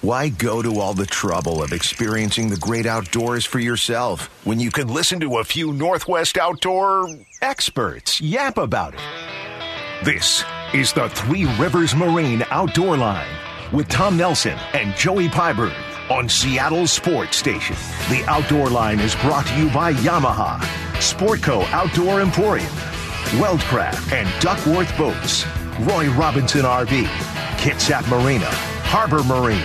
Why go to all the trouble of experiencing the great outdoors for yourself when you can listen to a few Northwest outdoor experts yap about it? This is the Three Rivers Marine Outdoor Line with Tom Nelson and Joey Pyburn on Seattle Sports Station. The Outdoor Line is brought to you by Yamaha, Sportco Outdoor Emporium, Weldcraft and Duckworth Boats, Roy Robinson RV, Kitsap Marina, Harbor Marine,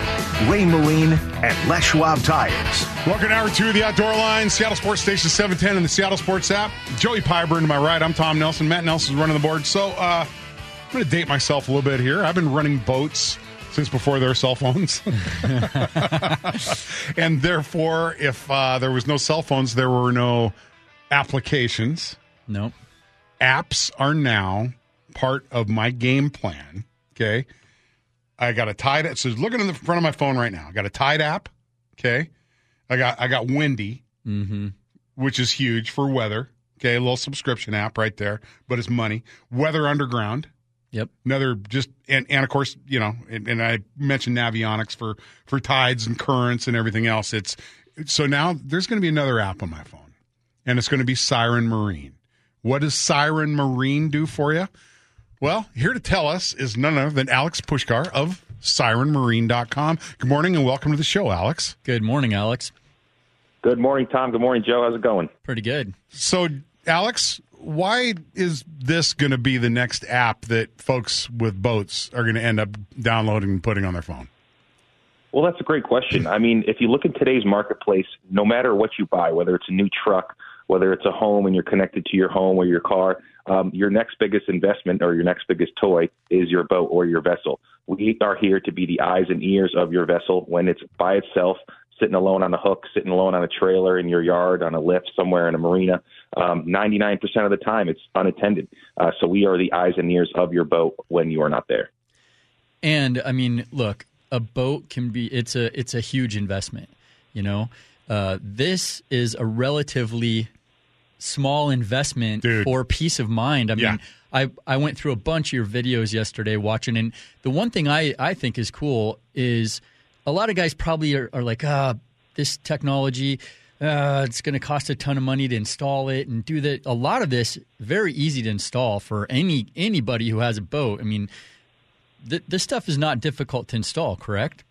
Raymarine, and Les Schwab Tires. Welcome to hour two of the Outdoor Line, Seattle Sports Station 710 and the Seattle Sports app. Joey Pyburn to my right. I'm Tom Nelson. Matt Nelson's running the board. So uh, I'm going to date myself a little bit here. I've been running boats since before there were cell phones. and therefore, if uh, there was no cell phones, there were no applications. Nope. Apps are now part of my game plan. Okay. I got a Tide. So looking in the front of my phone right now. I got a Tide app. Okay. I got I got Windy, Mm-hmm. which is huge for weather. Okay, a little subscription app right there, but it's money. Weather Underground, Yep. another just and, and of course you know and, and I mentioned Navionics for for tides and currents and everything else. It's so now there's going to be another app on my phone, and it's going to be Siren Marine. What does Siren Marine do for you? Well, here to tell us is none other than Alex Pushkar of SirenMarine.com. Good morning and welcome to the show, Alex. Good morning, Alex. Good morning, Tom. Good morning, Joe. How's it going? Pretty good. So, Alex, why is this going to be the next app that folks with boats are going to end up downloading and putting on their phone? Well, that's a great question. I mean, if you look in today's marketplace, no matter what you buy, whether it's a new truck, whether it's a home and you're connected to your home or your car, um, your next biggest investment or your next biggest toy is your boat or your vessel. We are here to be the eyes and ears of your vessel when it's by itself, sitting alone on a hook, sitting alone on a trailer in your yard, on a lift somewhere in a marina. Um, 99% of the time, it's unattended. Uh, so we are the eyes and ears of your boat when you are not there. And I mean, look, a boat can be it's a it's a huge investment. You know, uh, this is a relatively small investment Dude. for peace of mind. I Yeah. mean, I I went through a bunch of your videos yesterday watching, and the one thing I I think is cool is a lot of guys probably are, are like, ah, this technology. Uh, it's going to cost a ton of money to install it and do that. A lot of this very easy to install for any anybody who has a boat. I mean, th- this stuff is not difficult to install, correct?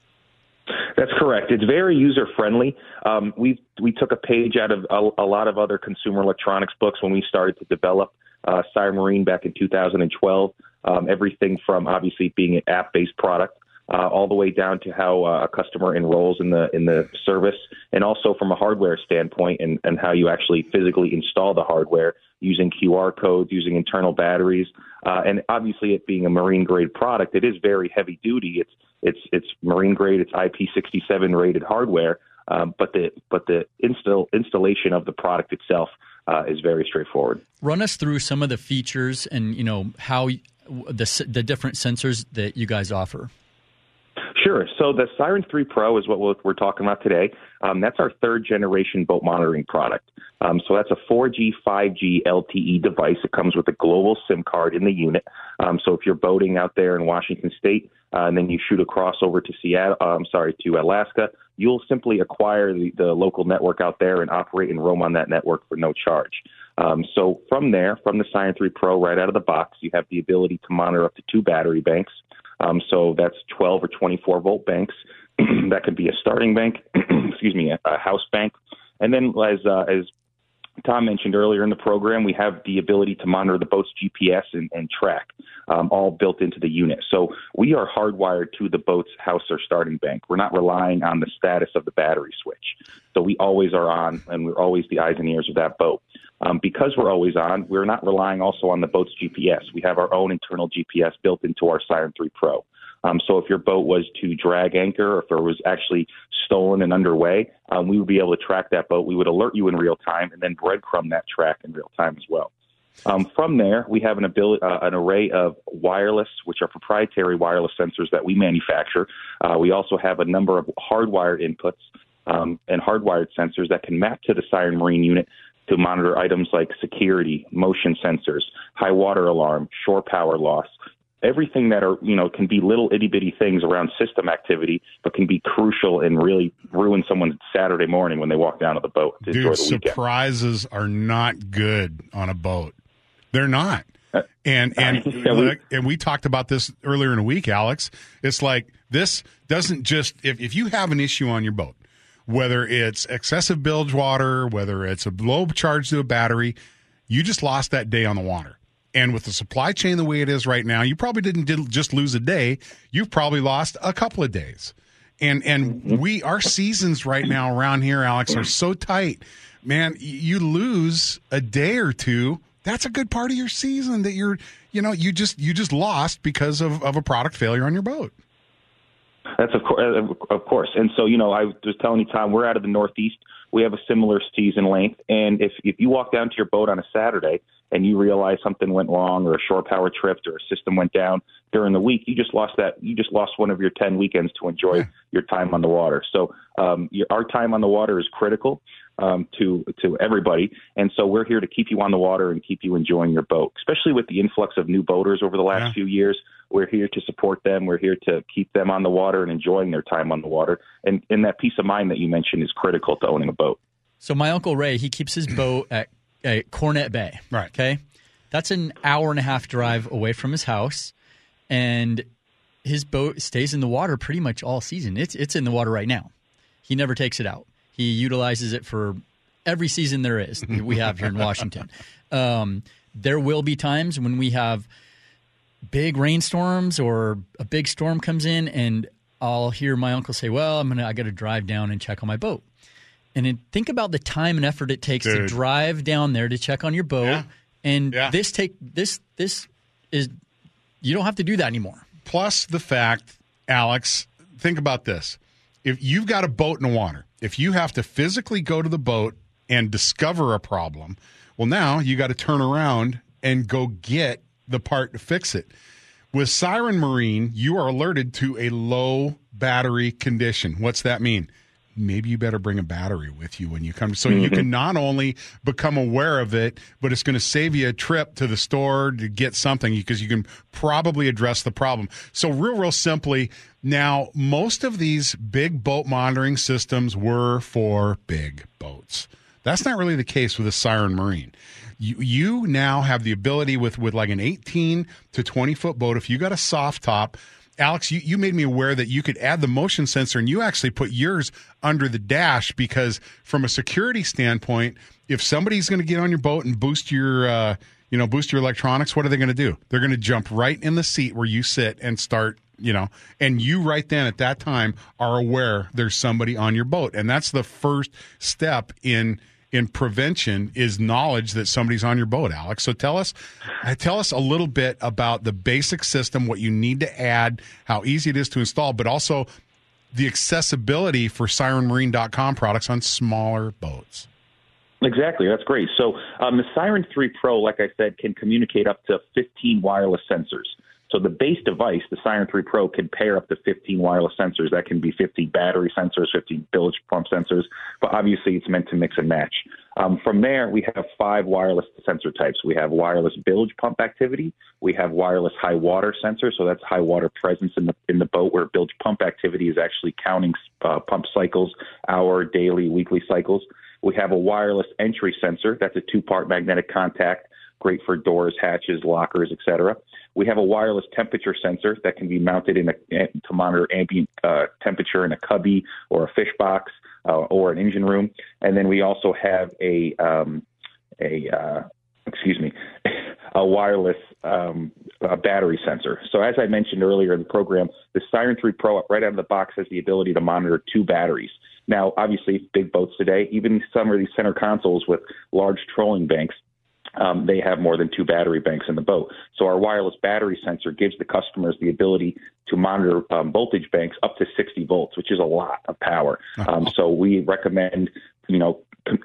That's correct. It's very user friendly. Um, we we took a page out of a, a lot of other consumer electronics books when we started to develop uh, Siren Marine back in 2012. Um, everything from obviously being an app based product. Uh, all the way down to how uh, a customer enrolls in the in the service, and also from a hardware standpoint, and, and how you actually physically install the hardware using QR codes, using internal batteries, uh, and obviously it being a marine grade product, it is very heavy duty. It's it's it's marine grade. It's IP67 rated hardware, um, but the but the install installation of the product itself uh, is very straightforward. Run us through some of the features and you know how the the different sensors that you guys offer. Sure. So the Siren 3 Pro is what we're talking about today. Um, that's our third generation boat monitoring product. Um, so that's a 4G, 5G LTE device. It comes with a global SIM card in the unit. Um, so if you're boating out there in Washington State uh, and then you shoot across over to Seattle, uh, I'm sorry, to Alaska, you'll simply acquire the, the local network out there and operate and roam on that network for no charge. Um, so from there, from the Siren 3 Pro, right out of the box, you have the ability to monitor up to two battery banks. Um, so that's 12 or 24 volt banks. that could be a starting bank, excuse me, a, a house bank. And then, as uh, as Tom mentioned earlier in the program, we have the ability to monitor the boat's GPS and, and track, um, all built into the unit. So we are hardwired to the boat's house or starting bank. We're not relying on the status of the battery switch. So we always are on, and we're always the eyes and ears of that boat. Um, because we're always on, we're not relying also on the boat's GPS. We have our own internal GPS built into our Siren 3 Pro. Um, so if your boat was to drag anchor, or if it was actually stolen and underway, um, we would be able to track that boat. We would alert you in real time and then breadcrumb that track in real time as well. Um, from there, we have an ability, uh, an array of wireless, which are proprietary wireless sensors that we manufacture. Uh, we also have a number of hardwired inputs um, and hardwired sensors that can map to the Siren Marine unit to monitor items like security, motion sensors, high water alarm, shore power loss, everything that are you know can be little itty bitty things around system activity, but can be crucial and really ruin someone's Saturday morning when they walk down to the boat to Dude, enjoy the weekend. surprises are not good on a boat. They're not. Uh, And and Yeah, we- and we talked about this earlier in the week, Alex. It's like this doesn't just if if you have an issue on your boat, whether it's excessive bilge water, whether it's a low charge to a battery, you just lost that day on the water. And with the supply chain the way it is right now, you probably didn't just lose a day. You've probably lost a couple of days. And and mm-hmm. we our seasons right now around here, Alex, are so tight. Man, you lose a day or two. That's a good part of your season that you're, you know, you just you just lost because of, of a product failure on your boat. That's of course, uh, of course. And so, you know, I was telling you, Tom, we're out of the Northeast. We have a similar season length, and if if you walk down to your boat on a Saturday and you realize something went wrong, or a shore power tripped, or a system went down during the week, you just lost that. You just lost one of your ten weekends to enjoy Yeah. your time on the water. So, um, your, our time on the water is critical um, to to everybody, and so we're here to keep you on the water and keep you enjoying your boat, especially with the influx of new boaters over the last Yeah. few years. We're here to support them. We're here to keep them on the water and enjoying their time on the water. And, and that peace of mind that you mentioned is critical to owning a boat. So my uncle Ray, he keeps his boat at, at Cornet Bay. Right. Okay. That's an hour and a half drive away from his house, and his boat stays in the water pretty much all season. It's it's in the water right now. He never takes it out. He utilizes it for every season there is that we have here in Washington. Um, there will be times when we have big rainstorms or a big storm comes in, and I'll hear my uncle say, "Well, I'm gonna I got to drive down and check on my boat." And then think about the time and effort it takes to drive down there to check on your boat. Yeah. And Yeah. this take this this is you don't have to do that anymore. Plus the fact, Alex, think about this. If you've got a boat in the water, if you have to physically go to the boat and discover a problem, well, now you got to turn around and go get the part to fix it. With Siren Marine, you are alerted to a low battery condition. What's that mean? Maybe you better bring a battery with you when you come. So you can mm-hmm. not only become aware of it, but it's going to save you a trip to the store to get something because you can probably address the problem. So, real, real simply, now most of these big boat monitoring systems were for big boats. That's not really the case with a Siren Marine. You, you now have the ability with, with like an 18 to 20 foot boat, if you got a soft top, Alex, you, you made me aware that you could add the motion sensor and you actually put yours under the dash because from a security standpoint, if somebody's going to get on your boat and boost your, uh, you know, boost your electronics, what are they going to do? They're going to jump right in the seat where you sit and start, you know, and you right then at that time are aware there's somebody on your boat. And that's the first step in in prevention is knowledge that somebody's on your boat, Alex. So tell us, uh, tell us a little bit about the basic system, what you need to add, how easy it is to install, but also the accessibility for SirenMarine.com products on smaller boats. Exactly, that's great. So um, the Siren 3 Pro, like I said, can communicate up to 15 wireless sensors. So the base device, the Siren 3 Pro, can pair up to 15 wireless sensors. That can be 50 battery sensors, 50 bilge pump sensors, but obviously it's meant to mix and match. Um, from there, we have five wireless sensor types. We have wireless bilge pump activity. We have wireless high water sensor, so that's high water presence in the in the boat, where bilge pump activity is actually counting uh, pump cycles, hour, daily, weekly cycles. We have a wireless entry sensor. That's a two-part magnetic contact, great for doors, hatches, lockers, etc. We have a wireless temperature sensor that can be mounted in a, to monitor ambient uh, temperature in a cubby or a fish box uh, or an engine room. And then we also have a um, a uh, excuse me a wireless um, a battery sensor. So as I mentioned earlier in the program, the Siren 3 Pro right out of the box has the ability to monitor two batteries. Now, obviously, big boats today, even some of these center consoles with large trolling banks, um, they have more than two battery banks in the boat. So our wireless battery sensor gives the customers the ability to monitor um, voltage banks up to 60 volts, which is a lot of power. Um, so we recommend, you know,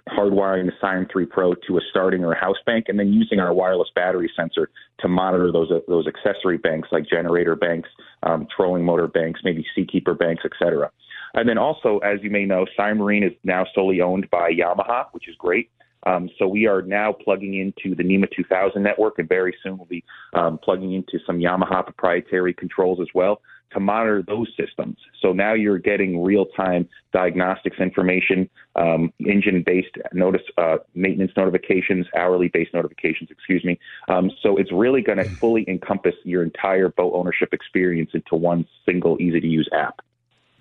hardwiring the Siren 3 Pro to a starting or a house bank, and then using our wireless battery sensor to monitor those uh, those accessory banks like generator banks, um, trolling motor banks, maybe Seakeeper banks, etc. And then also, as you may know, Siren Marine is now solely owned by Yamaha, which is great. Um, so we are now plugging into the NMEA 2000 network, and very soon we'll be um, plugging into some Yamaha proprietary controls as well to monitor those systems. So now you're getting real-time diagnostics information, um, engine-based notice uh, maintenance notifications, hourly-based notifications. Excuse me. Um, so it's really going to fully encompass your entire boat ownership experience into one single, easy-to-use app.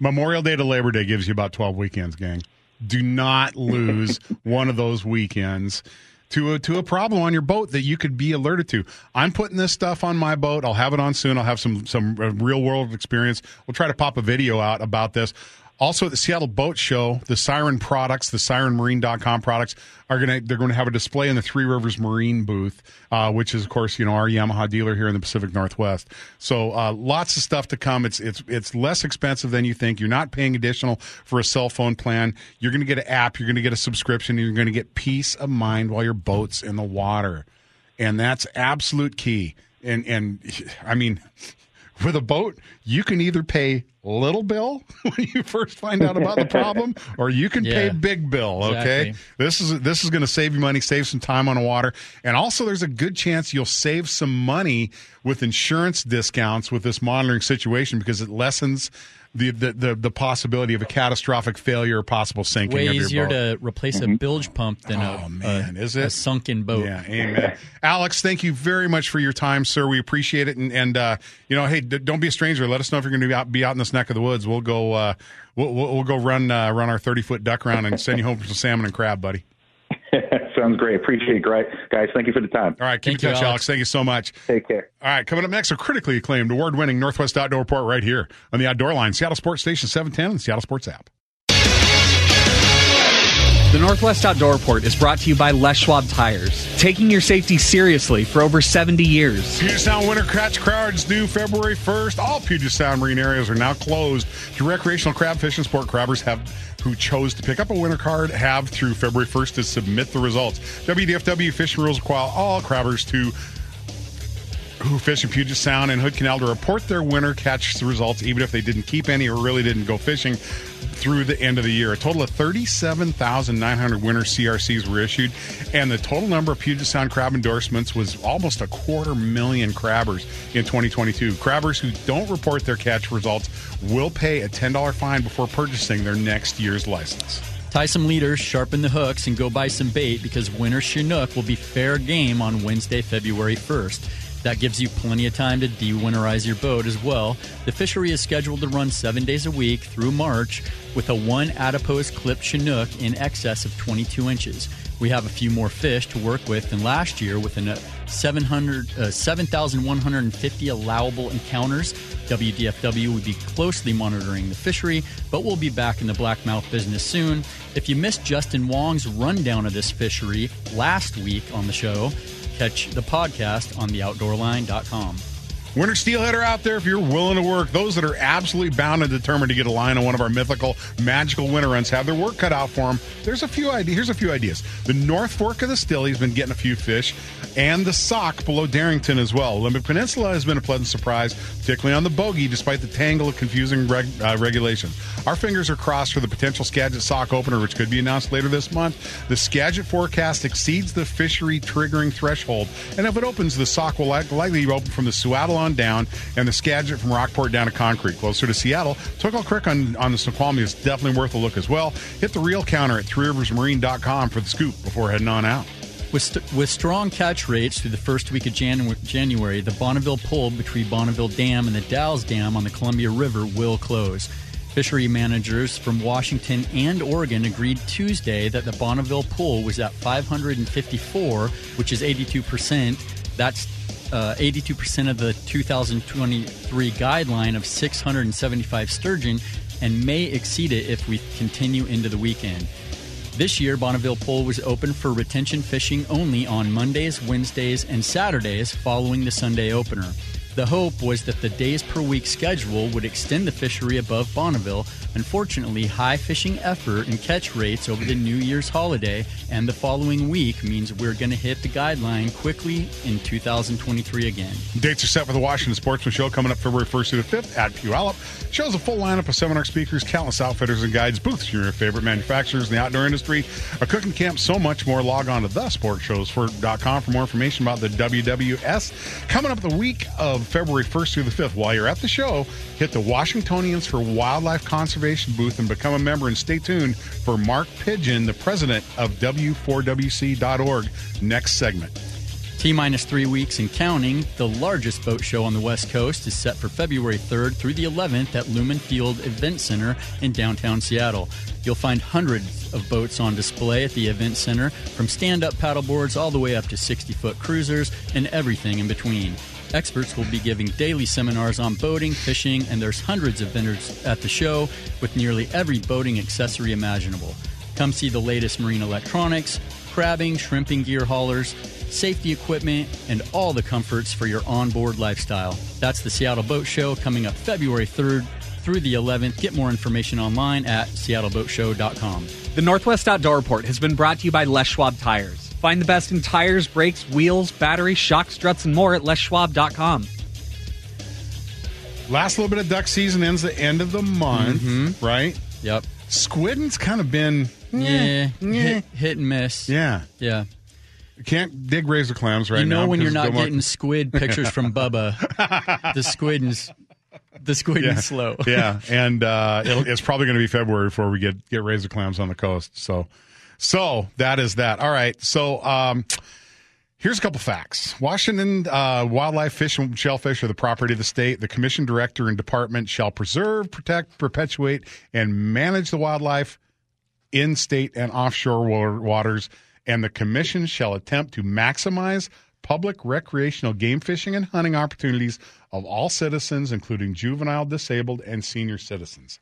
Memorial Day to Labor Day gives you about 12 weekends, gang. Do not lose one of those weekends to a, to a problem on your boat that you could be alerted to. I'm putting this stuff on my boat. I'll have it on soon. I'll have some some real world experience. We'll try to pop a video out about this. Also at the Seattle Boat Show, the Siren products, the sirenmarine.com products are going to they're going to have a display in the Three Rivers Marine booth, uh, which is of course, you know, our Yamaha dealer here in the Pacific Northwest. So, uh, lots of stuff to come. It's it's it's less expensive than you think. You're not paying additional for a cell phone plan. You're going to get an app, you're going to get a subscription, you're going to get peace of mind while your boat's in the water. And that's absolute key. And and I mean, with a boat, you can either pay little bill when you first find out about the problem, or you can Yeah. pay big bill. Okay, Exactly. this is this is going to save you money, save some time on the water, and also there's a good chance you'll save some money with insurance discounts with this monitoring situation because it lessens. The, the, the, the possibility of a catastrophic failure or possible sinking Way of your easier boat. to replace a bilge pump than a, Oh, man, a- is a sunken boat. Yeah, amen. Alex, thank you very much for your time, sir. We appreciate it, and, and uh, you know, hey, d- don't be a stranger. Let us know if you're going to be out, be out in this neck of the woods. We'll go, uh, we'll, we'll, we'll go run uh, run our thirty foot duck round and send you home for some salmon and crab, buddy. Sounds great. Appreciate it, great. guys. Thank you for the time. All right, keep Thank in you, touch, Alex. Alex. Thank you so much. Take care. All right, coming up next, a critically acclaimed, award winning Northwest Outdoor Report right here on the Outdoor Line, Seattle Sports Station 710 and the Seattle Sports app. The Northwest Outdoor Report is brought to you by Les Schwab Tires, taking your safety seriously for over 70 years. Puget Sound winter catch crowds due February 1st. All Puget Sound marine areas are now closed to recreational crab fishing sport crabbers have who chose to pick up a winter card have through February 1st to submit the results. WDFW fishing rules require all crabbers to who fish in Puget Sound and Hood Canal to report their winter catch results, even if they didn't keep any or really didn't go fishing through the end of the year. A total of 37,900 winter CRCs were issued, and the total number of Puget Sound crab endorsements was almost a quarter million crabbers in 2022. Crabbers who don't report their catch results will pay a $10 fine before purchasing their next year's license. Tie some leaders, sharpen the hooks, and go buy some bait because winter Chinook will be fair game on Wednesday, February 1st. That gives you plenty of time to de-winterize your boat as well. The fishery is scheduled to run seven days a week through March with a one adipose clip Chinook in excess of 22 inches. We have a few more fish to work with than last year with an, uh, 700, uh, 7,150 allowable encounters. WDFW will be closely monitoring the fishery, but we'll be back in the blackmouth business soon. If you missed Justin Wong's rundown of this fishery last week on the show, catch the podcast on theoutdoorline.com. Winter steelhead are out there if you're willing to work. Those that are absolutely bound and determined to get a line on one of our mythical, magical winter runs have their work cut out for them. There's a few ideas. Here's a few ideas. The North Fork of the Stilly's been getting a few fish, and the Sauk below Darrington as well. Limit Peninsula has been a pleasant surprise, particularly on the bogey, despite the tangle of confusing reg, uh, regulations. Our fingers are crossed for the potential Skagit Sauk opener, which could be announced later this month. The Skagit forecast exceeds the fishery triggering threshold, and if it opens, the Sauk will li- likely open from the Suiattle on down, and the Skagit from Rockport down to Concrete. Closer to Seattle, Tokul Creek on, on the Snoqualmie is definitely worth a look as well. Hit the real counter at threeriversmarine.com for the scoop before heading on out. With, st- with strong catch rates through the first week of Janu- January, the Bonneville Pool between Bonneville Dam and the Dalles Dam on the Columbia River will close. Fishery managers from Washington and Oregon agreed Tuesday that the Bonneville Pool was at 554, which is 82%. That's uh, 82% of the 2023 guideline of 675 sturgeon and may exceed it if we continue into the weekend. This year, Bonneville Pool was open for retention fishing only on Mondays, Wednesdays, and Saturdays following the Sunday opener. The hope was that the days per week schedule would extend the fishery above Bonneville. Unfortunately, high fishing effort and catch rates over the New Year's holiday and the following week means we're going to hit the guideline quickly in 2023 again. Dates are set for the Washington Sportsman Show coming up February 1st through the 5th at Puyallup. Shows a full lineup of seminar speakers, countless outfitters and guides, booths from your favorite manufacturers in the outdoor industry, a cooking camp, so much more. Log on to thesportshowsfor.com for more information about the WWS. Coming up the week of February 1st through the 5th, while you're at the show, hit the Washingtonians for Wildlife Conservation booth and become a member. And stay tuned for Mark Pidgeon, the president of W4WC.org, next segment. T minus three weeks and counting, the largest boat show on the West Coast is set for February 3rd through the 11th at Lumen Field Event Center in downtown Seattle. You'll find hundreds of boats on display at the event center, from stand up paddleboards all the way up to 60 foot cruisers and everything in between. Experts will be giving daily seminars on boating, fishing, and there's hundreds of vendors at the show with nearly every boating accessory imaginable. Come see the latest marine electronics, crabbing, shrimping gear haulers, safety equipment, and all the comforts for your onboard lifestyle. That's the Seattle Boat Show coming up February 3rd through the 11th. Get more information online at seattleboatshow.com. The Northwest Outdoor Report has been brought to you by Les Schwab Tires. Find the best in tires, brakes, wheels, batteries, shock struts, and more at leschwab.com. Last little bit of duck season ends the end of the month, Mm-hmm. right? Yep. Squidding's kind of been, Yeah. yeah. Hit, hit and miss. yeah. Yeah. Can't dig razor clams right now. you know now. when you're not Del Mar- getting squid pictures from Bubba, the squid's the squid yeah. is slow. yeah, and uh, it'll, it's probably going to be February before we get get razor clams on the coast. So, so that is that. All right. So, um, here's a couple facts. Washington uh, wildlife, fish, and shellfish are the property of the state. The commission director and department shall preserve, protect, perpetuate, and manage the wildlife in state and offshore waters, and the commission shall attempt to maximize public recreational game fishing and hunting opportunities of all citizens, including juvenile, disabled, and senior citizens.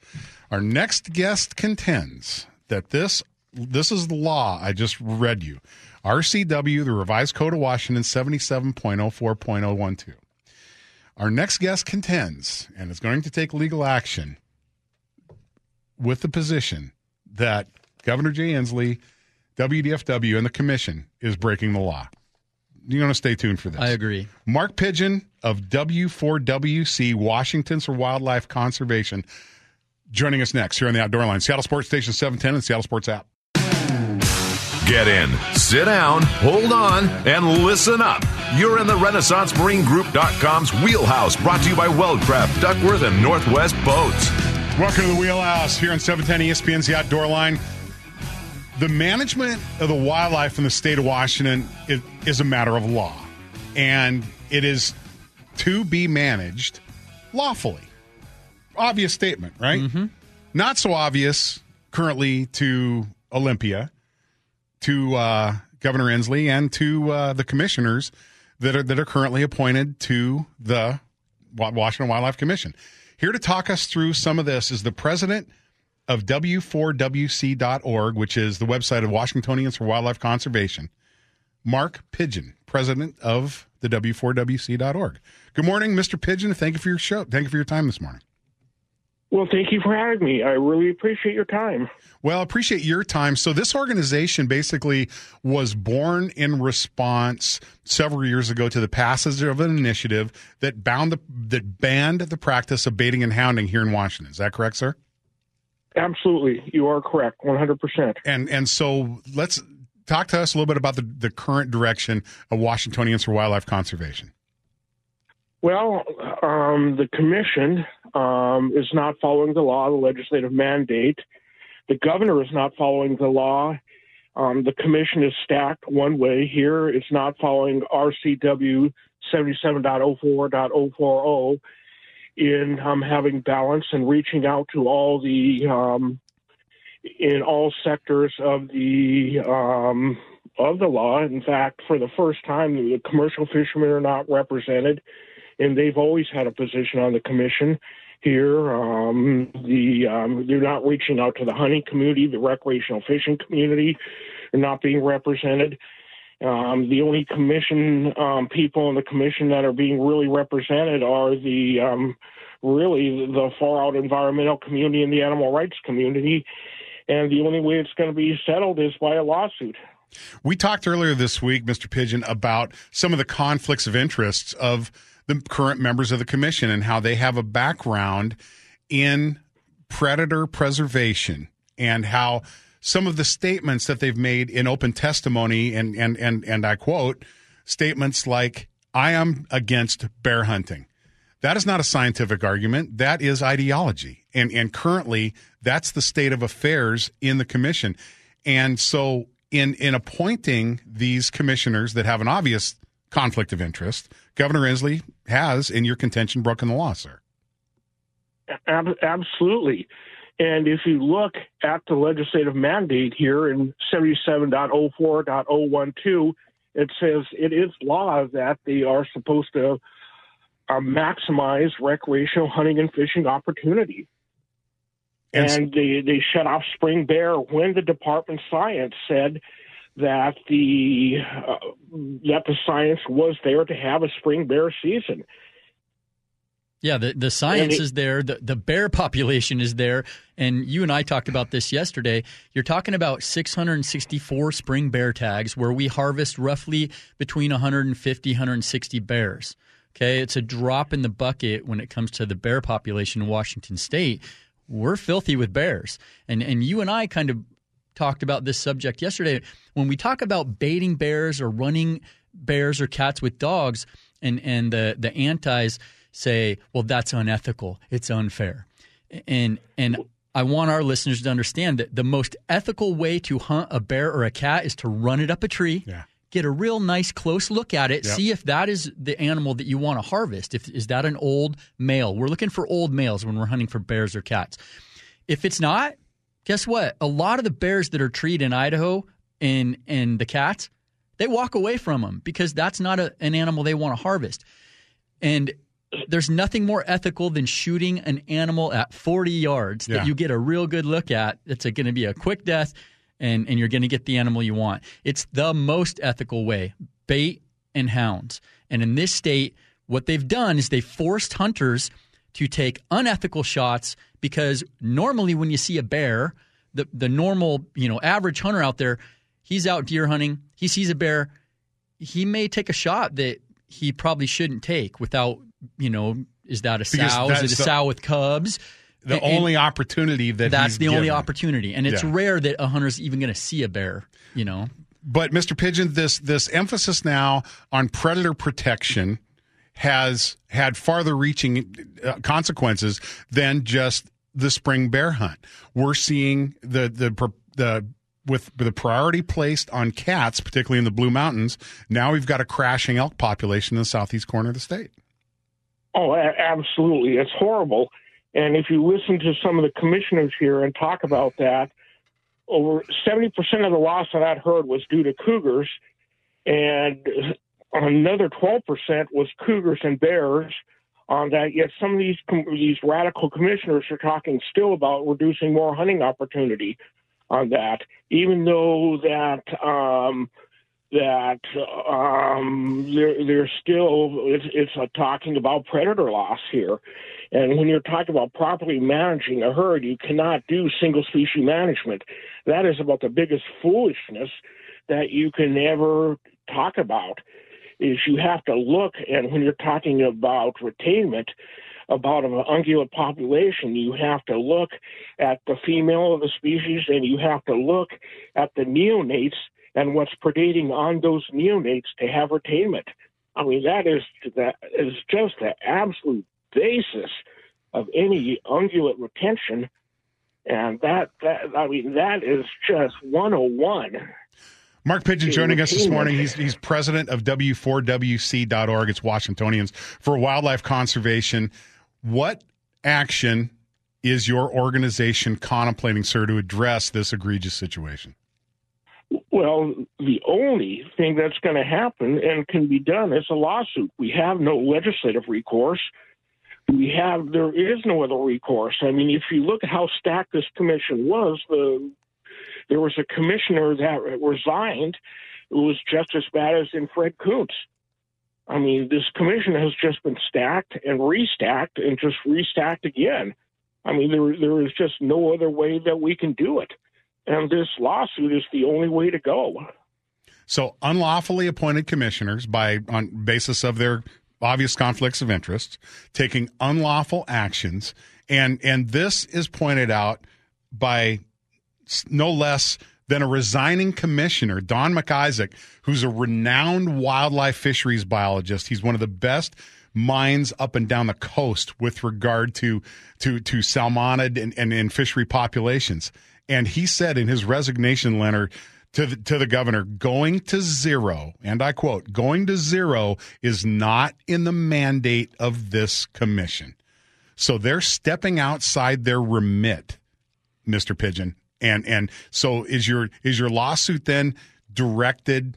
Our next guest contends that this this is the law I just read you. RCW, the Revised Code of Washington 77.04.012. Our next guest contends, and is going to take legal action with the position that Governor Jay Inslee, WDFW, and the commission is breaking the law. You're going to stay tuned for this. I agree. Mark Pidgeon of W4WC, Washington's for Wildlife Conservation, joining us next here on the Outdoor Line. Seattle Sports Station 710 and Seattle Sports app. Get in, sit down, hold on, and listen up. You're in the RenaissanceMarineGroup.com's wheelhouse, brought to you by Weldcraft, Duckworth, and Northwest Boats. Welcome to the Wheelhouse here on 710 ESPN's The Outdoor Line. The management of the wildlife in the state of Washington is, is a matter of law, and it is to be managed lawfully. Obvious statement, right? Mm-hmm. Not so obvious currently to Olympia, to uh, Governor Inslee, and to uh, the commissioners that are that are currently appointed to the Washington Wildlife Commission. Here to talk us through some of this is the president of W4WC.org, which is the website of Washingtonians for Wildlife Conservation, Mark Pidgeon, president of the W4WC.org. Good morning, Mr. Pidgeon. Thank you for your show. Thank you for your time this morning. Well, thank you for having me. I really appreciate your time. Well, I appreciate your time. So this organization basically was born in response several years ago to the passage of an initiative that bound the, that banned the practice of baiting and hounding here in Washington. Is that correct, sir? Absolutely. You are correct, 100%. And and so let's talk to us a little bit about the, the current direction of Washingtonians for Wildlife Conservation. Well, um, the commission um, is not following the law, the legislative mandate. The governor is not following the law. Um, the commission is stacked one way here. It's not following RCW 77.04.040 in um, having balance and reaching out to all the um, in all sectors of the um, of the law. In fact, for the first time, the commercial fishermen are not represented, and they've always had a position on the commission here. Um, the um, they're not reaching out to the hunting community, the recreational fishing community, are not being represented. Um, the only commission um, people in the commission that are being really represented are the um, really the far out environmental community and the animal rights community. And the only way it's going to be settled is by a lawsuit. We talked earlier this week, Mr. Pidgeon, about some of the conflicts of interests of the current members of the commission and how they have a background in predator preservation and how some of the statements that they've made in open testimony and and and and I quote statements like I am against bear hunting. That is not a scientific argument. That is ideology. And and currently that's the state of affairs in the commission. And so in in appointing these commissioners that have an obvious conflict of interest, Governor Inslee has, in your contention, broken the law, sir. Ab- absolutely. And if you look at the legislative mandate here in 77.04.012, it says it is law that they are supposed to uh, maximize recreational hunting and fishing opportunity. And, and they, they shut off spring bear when the Department of Science said that the uh, that the science was there to have a spring bear season. Yeah, the, the science it, is there. The, the bear population is there. And you and I talked about this yesterday. You're talking about 664 spring bear tags where we harvest roughly between 150, 160 bears. Okay, it's a drop in the bucket when it comes to the bear population in Washington state. We're filthy with bears. And, and you and I kind of talked about this subject yesterday. When we talk about baiting bears or running bears or cats with dogs, and, and the, the antis – say, well, that's unethical, it's unfair. And and I want our listeners to understand that the most ethical way to hunt a bear or a cat is to run it up a tree. Yeah. Get a real nice close look at it. Yep. See if that is the animal that you want to harvest. If is that an old male? We're looking for old males when we're hunting for bears or cats. If it's not, guess what? A lot of the bears that are treed in Idaho and and the cats, they walk away from them because that's not a, an animal they want to harvest. And there's nothing more ethical than shooting an animal at 40 yards yeah. that you get a real good look at. It's going to be a quick death, and, and you're going to get the animal you want. It's the most ethical way bait and hounds. And in this state, what they've done is they forced hunters to take unethical shots because normally when you see a bear, the, the normal, you know, average hunter out there, he's out deer hunting, he sees a bear, he may take a shot that he probably shouldn't take without you know, is that a sow? Is it a the, sow with cubs? The and, only opportunity that that's the given. only opportunity, and it's yeah. rare that a hunter's even going to see a bear. You know. But Mr. Pidgeon, this this emphasis now on predator protection has had farther reaching uh, consequences than just the spring bear hunt. We're seeing the the the with the priority placed on cats, particularly in the Blue Mountains. Now we've got a crashing elk population in the southeast corner of the state. Oh, absolutely. It's horrible. And if you listen to some of the commissioners here and talk about that, over 70% of the loss of that herd was due to cougars, and another 12% was cougars and bears on that. Yet some of these these radical commissioners are talking still about reducing more hunting opportunity on that, even though that um, that um, they're, they're still it's, it's talking about predator loss here. And when you're talking about properly managing a herd, you cannot do single species management. That is about the biggest foolishness that you can ever talk about. Is you have to look, and when you're talking about retainment, about an ungulate population, you have to look at the female of the species, and you have to look at the neonates and what's predating on those neonates to have retainment. I mean, that is that is just the absolute basis of any ungulate retention, and that that I mean that is just 101. Mark Pidgeon joining us this morning. He's, he's president of W4WC.org. It's Washingtonians for Wildlife Conservation. What action is your organization contemplating, sir, to address this egregious situation? Well, the only thing that's going to happen and can be done is a lawsuit. We have no legislative recourse. We have there is no other recourse. I mean, if you look at how stacked this commission was, the there was a commissioner that resigned it was just as bad as in Fred Koontz. I mean, this commission has just been stacked and restacked and just restacked again. I mean, there there is just no other way that we can do it, and this lawsuit is the only way to go. So unlawfully appointed commissioners by on basis of their obvious conflicts of interest, taking unlawful actions, and and this is pointed out by no less than a resigning commissioner, Don McIsaac, who's a renowned wildlife fisheries biologist. He's one of the best minds up and down the coast with regard to to to salmonid and, and, and fishery populations. And he said in his resignation letter to the, to the governor, going to zero, and I quote, going to zero is not in the mandate of this commission. So they're stepping outside their remit, Mr. Pidgeon. And and so is your is your lawsuit then directed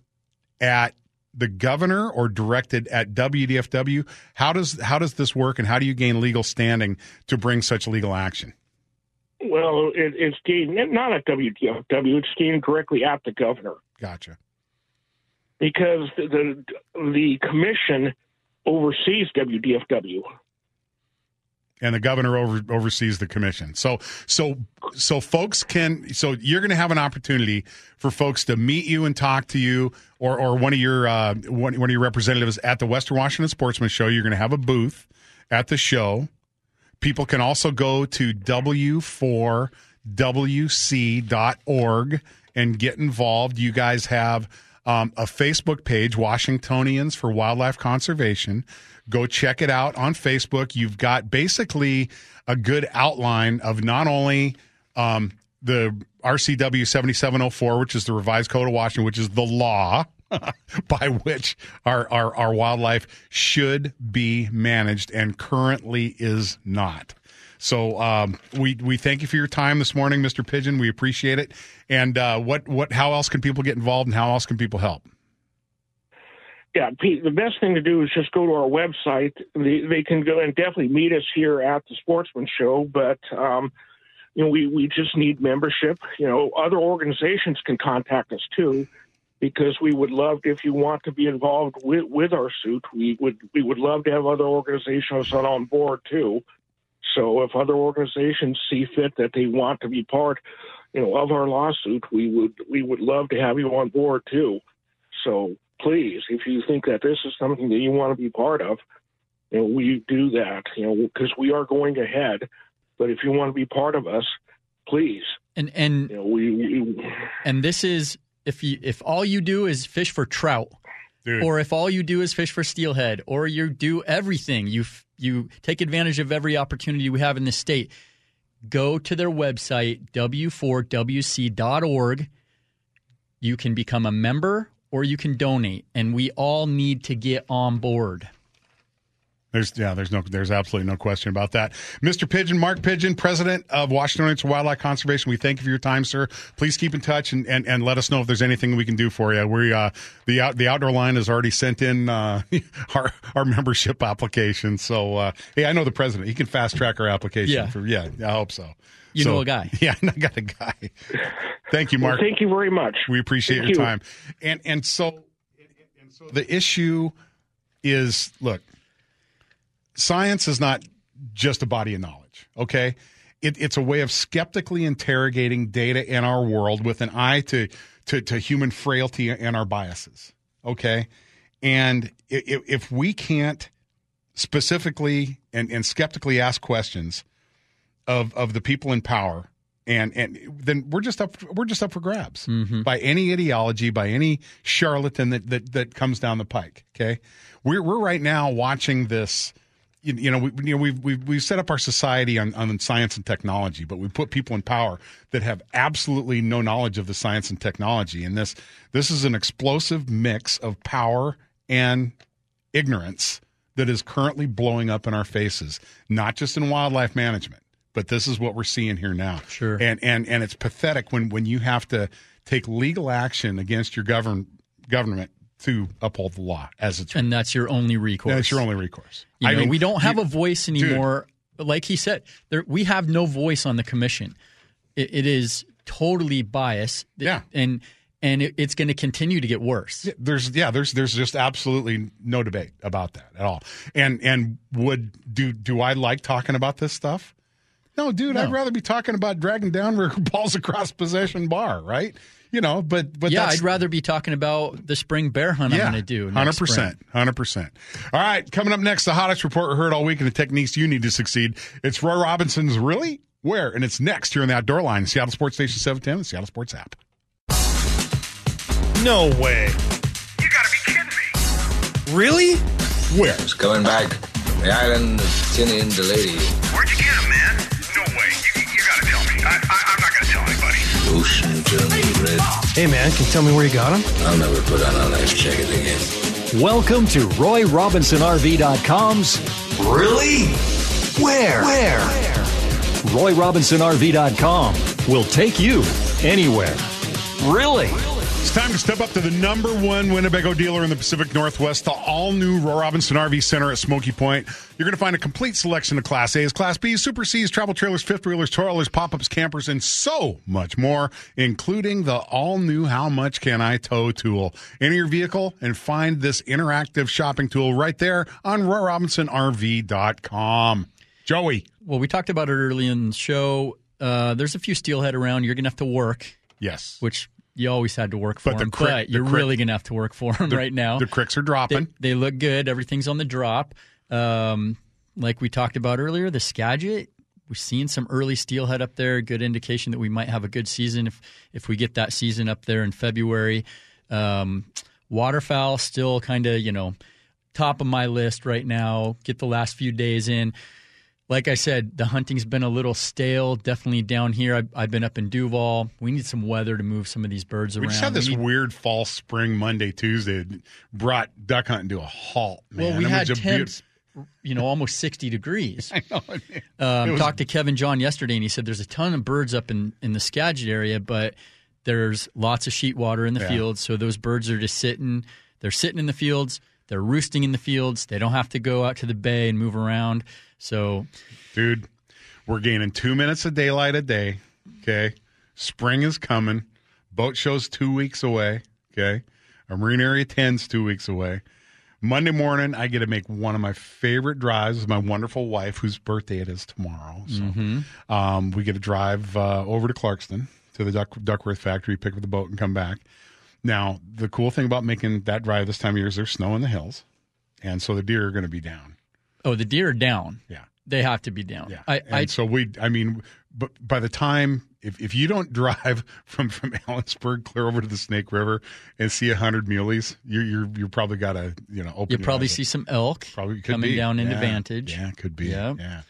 at the governor or directed at WDFW? How does how does this work and how do you gain legal standing to bring such legal action? Well, it, it's gained not at WDFW. It's gained directly at the governor. Gotcha. Because the the, the commission oversees WDFW and the governor over, oversees the commission. So so so folks can so you're going to have an opportunity for folks to meet you and talk to you or or one of your uh, one, one of your representatives at the Western Washington Sportsman Show. You're going to have a booth at the show. People can also go to w4wc.org and get involved. You guys have um, a Facebook page, Washingtonians for Wildlife Conservation. Go check it out on Facebook. You've got basically a good outline of not only um, the RCW 7704, which is the revised code of Washington, which is the law by which our, our, our wildlife should be managed and currently is not. So um, we we thank you for your time this morning, Mr. Pidgeon. We appreciate it. And uh, what what how else can people get involved, and how else can people help? yeah, Pete, the best thing to do is just go to our website. They, they can go and definitely meet us here at the Sportsman Show, but um, you know, we, we just need membership. You know, other organizations can contact us too, because we would love if you want to be involved with, with our suit. We would we would love to have other organizations on, on board too. So if other organizations see fit that they want to be part, you know, of our lawsuit, we would we would love to have you on board too. So please, if you think that this is something that you want to be part of, you know, we do that, you know, because we are going ahead. But if you want to be part of us, please. And and you know, we, we and this is if you if all you do is fish for trout, Dude. or if all you do is fish for steelhead, or you do everything, you you take advantage of every opportunity we have in this state. Go to their website w4wc.org. You can become a member or you can donate, and we all need to get on board. There's yeah, there's no there's absolutely no question about that. Mr. Pidgeon, Mark Pidgeon, president of Washingtonians for Wildlife Conservation. We thank you for your time, sir. Please keep in touch and, and, and let us know if there's anything we can do for you. We uh the out the outdoor line has already sent in uh our our membership application. So uh hey, I know the president. He can fast track our application yeah. for yeah, I hope so. You so, know a guy. Yeah, I got a guy. Thank you, Mark. Well, thank you very much. We appreciate thank your you. time. And and so and so the issue is look, science is not just a body of knowledge, okay? It, it's a way of skeptically interrogating data in our world with an eye to, to, to human frailty and our biases, okay? And if, if we can't specifically and, and skeptically ask questions of, of the people in power, and and then we're just up we're just up for grabs mm-hmm. by any ideology by any charlatan that, that that comes down the pike okay we're we're right now watching this you, you know, we, you know, we've, we've, we've set up our society on, on science and technology, but we put people in power that have absolutely no knowledge of the science and technology. And this, this is an explosive mix of power and ignorance that is currently blowing up in our faces, not just in wildlife management, but this is what we're seeing here now. Sure. And, and, and it's pathetic when, when you have to take legal action against your govern, government to uphold the law as it's and that's your only recourse. That's your only recourse. You I know, mean, we don't have you- a voice anymore. Like he said, there, we have no voice on the commission. It, it is totally biased. Yeah. and and it, it's going to continue to get worse. There's yeah, there's there's just absolutely no debate about that at all. And and would do do I like talking about this stuff? No, dude, No. I'd rather be talking about dragging down balls across possession bar, right? You know, but but yeah, that's, I'd rather be talking about the spring bear hunt I'm going to do. Hundred percent, hundred percent. All right, coming up next, the hottest report we heard all week and the techniques you need to succeed. It's Roy Robinson's really where, and it's next here on the Outdoor Line, Seattle Sports Station seven ten, the Seattle Sports app. No way. You gotta be kidding me. Really? Where? It's coming back from the island of Tinian to Lady. Ocean red. Hey, man, can you tell me where you got him? I'll never put on a life jacket again. Welcome to RoyRobinsonRV.com's Really? Where? Where? RoyRobinsonRV.com will take you anywhere. Really? It's time to step up to the number one Winnebago dealer in the Pacific Northwest, the all new Roy Robinson RV Center at Smoky Point. You're going to find a complete selection of Class A's, Class B's, Super C's, travel trailers, fifth wheelers, toilers, pop ups, campers, and so much more, including the all new How Much Can I Tow tool. Enter your vehicle and find this interactive shopping tool right there on RoyRobinsonRV.com. Joey. Well, we talked about it early in the show. Uh, there's a few steelhead around. You're going to have to work, Yes. which you always had to work for But the them, crick- but you're crick- really going to have to work for them right now. The cricks are they, dropping. they look good. Everything's on the drop. Um, like we talked about earlier, the Skagit, we're seeing some early steelhead up there. Good indication that we might have a good season if if we get that season up there in February. Um, waterfowl still kind of you know top of my list right now. Get the last few days in. Like I said, the hunting's been a little stale. Definitely down here. I've, I've been up in Duvall. We need some weather to move some of these birds We around. just had this need- weird fall spring Monday Tuesday that brought duck hunting to a halt. Man. Well, we had temps, you know, almost 60 degrees. I know. Um, was- talked to Kevin John yesterday, and he said there's a ton of birds up in, in the Skagit area, but there's lots of sheet water in the Yeah. fields. So those birds are just sitting. They're sitting in the fields. They're roosting in the fields. They don't have to go out to the bay and move around. So dude, we're gaining two minutes of daylight a day. Okay, spring is coming. Boat show's two weeks away. Okay, our marine area 10's two weeks away. Monday morning, I get to make one of my favorite drives with my wonderful wife, whose birthday it is tomorrow. So, um, we get to drive uh, over to Clarkston to the Duck, Duckworth factory, pick up the boat, and come back. Now, the cool thing about making that drive this time of year is there's snow in the hills, and so the deer are going to be down. Oh, the deer are down. Yeah. They have to be down. Yeah. I, and I so we, I mean, but by the time, if, if you don't drive from, from Ellensburg clear over to the Snake River and see a hundred muleys, you, you're, you're probably got to, you know, open you probably see up. some elk probably could coming be. down into Yeah. Vantage. Yeah, could be. Yeah. Yeah.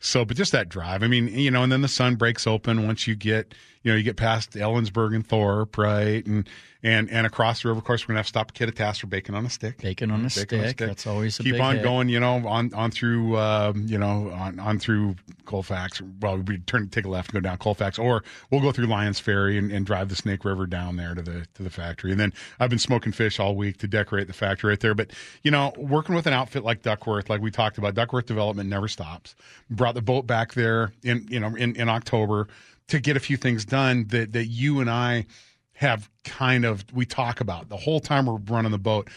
So, but just that drive. I mean, you know, and then the sun breaks open once you get, you know, you get past Ellensburg and Thorpe, right? And, and, and across the river, of course, we're going to have to stop at Kittitas for bacon on a stick. Bacon on a Bacon stick. That's always a Keep big on hit. going, you know, on, on through, um, you know, on, on through Colfax. Well, we turn, take a left and go down Colfax, or we'll go through Lyons Ferry and, and drive the Snake River down there to the, to the factory. And then I've been smoking fish all week to decorate the factory right there. But, you know, working with an outfit like Duckworth, like we talked about, Duckworth development never stops. Brought the boat back there in, you know, in, in October to get a few things done that, that you and I have kind of, we talk about the whole time we're running the boat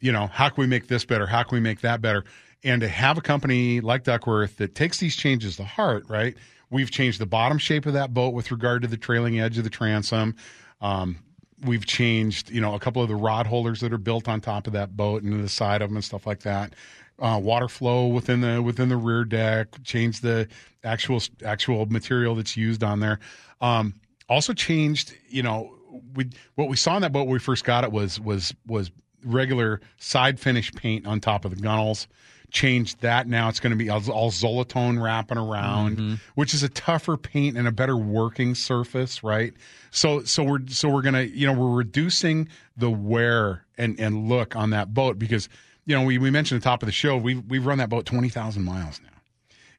you know, how can we make this better? How can we make that better? And to have a company like Duckworth that takes these changes to heart, right? We've changed the bottom shape of that boat with regard to the trailing edge of the transom. Um, we've changed, you know, a couple of the rod holders that are built on top of that boat and the side of them and stuff like that. Uh, water flow within the within the rear deck. Changed the actual actual material that's used on there. Um, also changed, you know, we what we saw in that boat when we first got it was was was regular side finish paint on top of the gunnels. Changed that now. It's going to be all, all Zolatone wrapping around, which is a tougher paint and a better working surface, right? So so we're so we're gonna you know we're reducing the wear and and look on that boat because you know we we mentioned at the top of the show we we've run that boat twenty thousand miles now,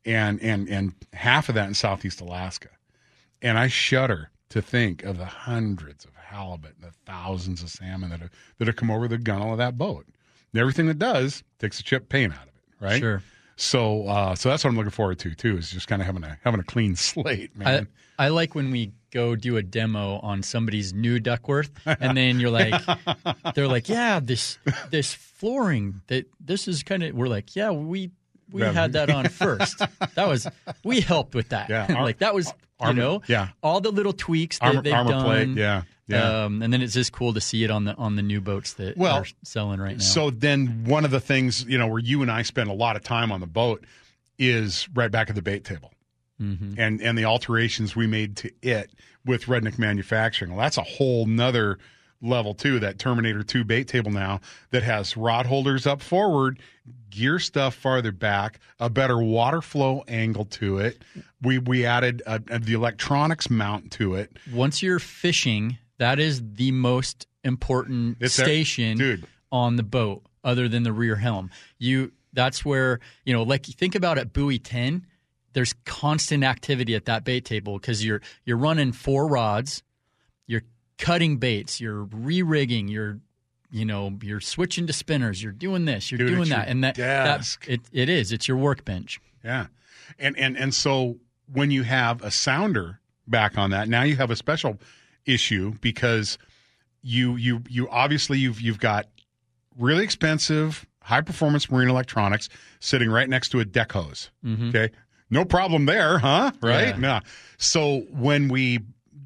and and and half of that in Southeast Alaska, and I shudder to think of the hundreds of halibut and the thousands of salmon that have that have come over the gunnel of that boat. And everything that does takes a chip paint out of it, right? Sure. So uh, so that's what I'm looking forward to too. Is just kind of having a having a clean slate, man. I like when we go do a demo on somebody's new Duckworth, and then you're like, they're like, yeah, this this flooring that this is kind of. We're like, yeah, we we had that on first. That was we helped with that. Yeah, like that was armor- you know yeah. all the little tweaks that Armor- they've armor done. plate, yeah, yeah. Um, and then it's just cool to see it on the on the new boats that Well, are selling right now. So then one of the things, you know, where you and I spend a lot of time on the boat is right back at the bait table. Mhm. And and the alterations we made to it with Redneck Manufacturing. Well, that's a whole nother level too, that Terminator 2 bait table now that has rod holders up forward, gear stuff farther back, a better water flow angle to it. We we added uh the electronics mount to it. once you're fishing, that is the most important It's station on the boat, other than the rear helm. You that's where you know, like think about at buoy ten. There's constant activity at that bait table because you're you're running four rods, you're cutting baits, you're re-rigging, you're you know you're switching to spinners, you're doing this, you're Dude, doing that, and that desk. that it, it is it's your workbench. Yeah. And and and so when you have a sounder back on that, now you have a special issue because you you you obviously you've you've got really expensive high performance marine electronics sitting right next to a deck hose. Mm-hmm. Okay. No problem there, huh? Right? Yeah. No. So when we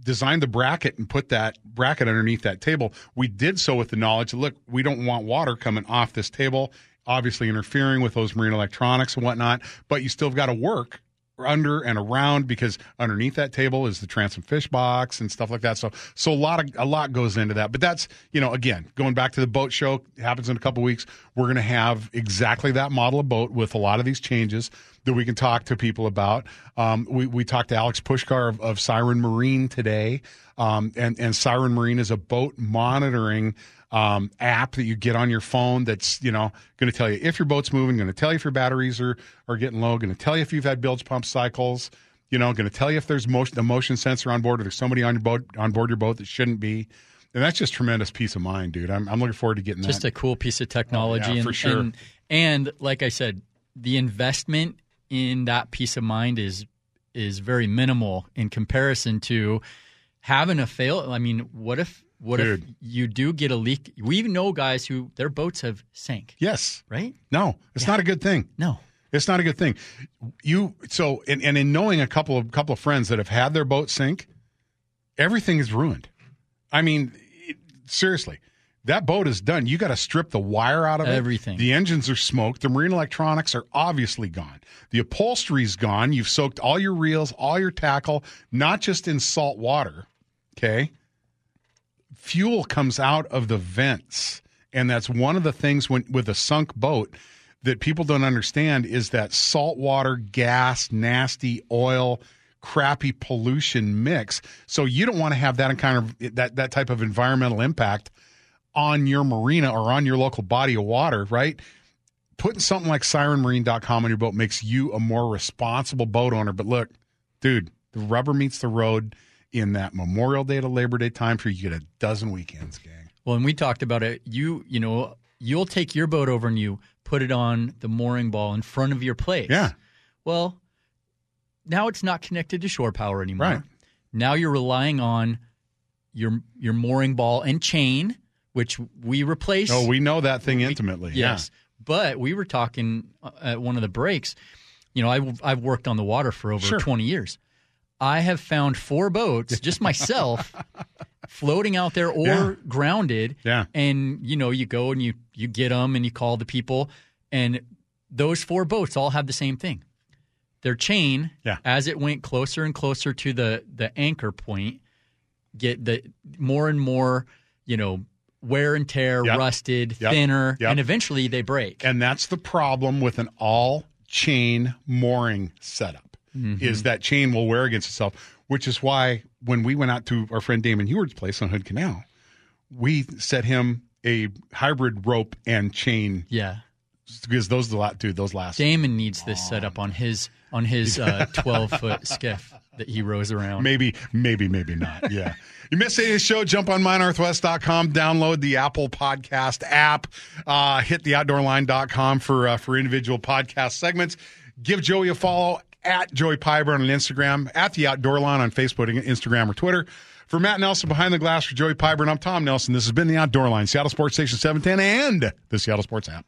designed the bracket and put that bracket underneath that table, we did so with the knowledge that look, we don't want water coming off this table, obviously interfering with those marine electronics and whatnot, but you still got to work under and around because underneath that table is the transom fish box and stuff like that. So so a lot of a lot goes into that. But that's you know again going back to the boat show happens in a couple weeks. We're going to have exactly that model of boat with a lot of these changes that we can talk to people about. Um, we we talked to Alex Pushkar of, of Siren Marine today, um, and and Siren Marine is a boat monitoring um, app that you get on your phone that's you know going to tell you if your boat's moving, going to tell you if your batteries are are getting low, going to tell you if you've had bilge pump cycles, you know, going to tell you if there's motion, a motion sensor on board, or there's somebody on your boat on board your boat that shouldn't be. And that's just tremendous peace of mind, dude. I'm, I'm looking forward to getting just that. a cool piece of technology Oh, yeah, and, for sure. and and like I said, the investment in that peace of mind is is very minimal in comparison to having a fail. I mean, what if what if you do get a leak? We know guys who their boats have sank, yes. right? No, it's not a good thing. No. It's not a good thing. You so and, and in knowing a couple of couple of friends that have had their boat sink, everything is ruined. I mean, it, seriously, that boat is done. You got to strip the wire out of it. Everything. The engines are smoked. The marine electronics are obviously gone. The upholstery's gone. You've soaked all your reels, all your tackle, not just in salt water. Okay. Fuel comes out of the vents. And that's one of the things when with a sunk boat that people don't understand is that saltwater, gas, nasty oil, crappy pollution mix. So you don't want to have that kind of that that type of environmental impact on your marina or on your local body of water, right? Putting something like sirenmarine.com on your boat makes you a more responsible boat owner. But look, dude, the rubber meets the road in that Memorial Day to Labor Day time for you get a dozen weekends, gang. Well, and we talked about it. You you know you'll take your boat over and you put it on the mooring ball in front of your place. Yeah. Well, now it's not connected to shore power anymore. Right. Now you're relying on your your mooring ball and chain, which we replace. Oh, we know that thing intimately. Yes, but we were talking uh, at one of the breaks. You know, I, I've worked on the water for over Sure. 20 years. I have found four boats, just myself, floating out there or Yeah. grounded. Yeah. And you know, you go and you you get them and you call the people, and those four boats all have the same thing. Their chain, Yeah. as it went closer and closer to the the anchor point, get the more and more, you know, wear and tear, Yep. rusted, Yep. thinner, Yep. and eventually they break. And that's the problem with an all chain mooring setup Mm-hmm. is that chain will wear against itself, which is why when we went out to our friend Damon Heward's place on Hood Canal, we set him a hybrid rope and chain yeah. because those the la- dude those last Damon needs this set up on his on his uh, twelve foot skiff that he rows around. Maybe, maybe, maybe not. Yeah. you missed any of the show, jump on mynorthwest.com, download the Apple Podcast app, uh, hit the outdoorline.com for, uh, for individual podcast segments. Give Joey a follow at Joey Pyburn on Instagram, at the Outdoor Line on Facebook, Instagram, or Twitter. For Matt Nelson behind the glass, for Joey Pyburn, I'm Tom Nelson. This has been the Outdoor Line, Seattle Sports Station 710, and the Seattle Sports app.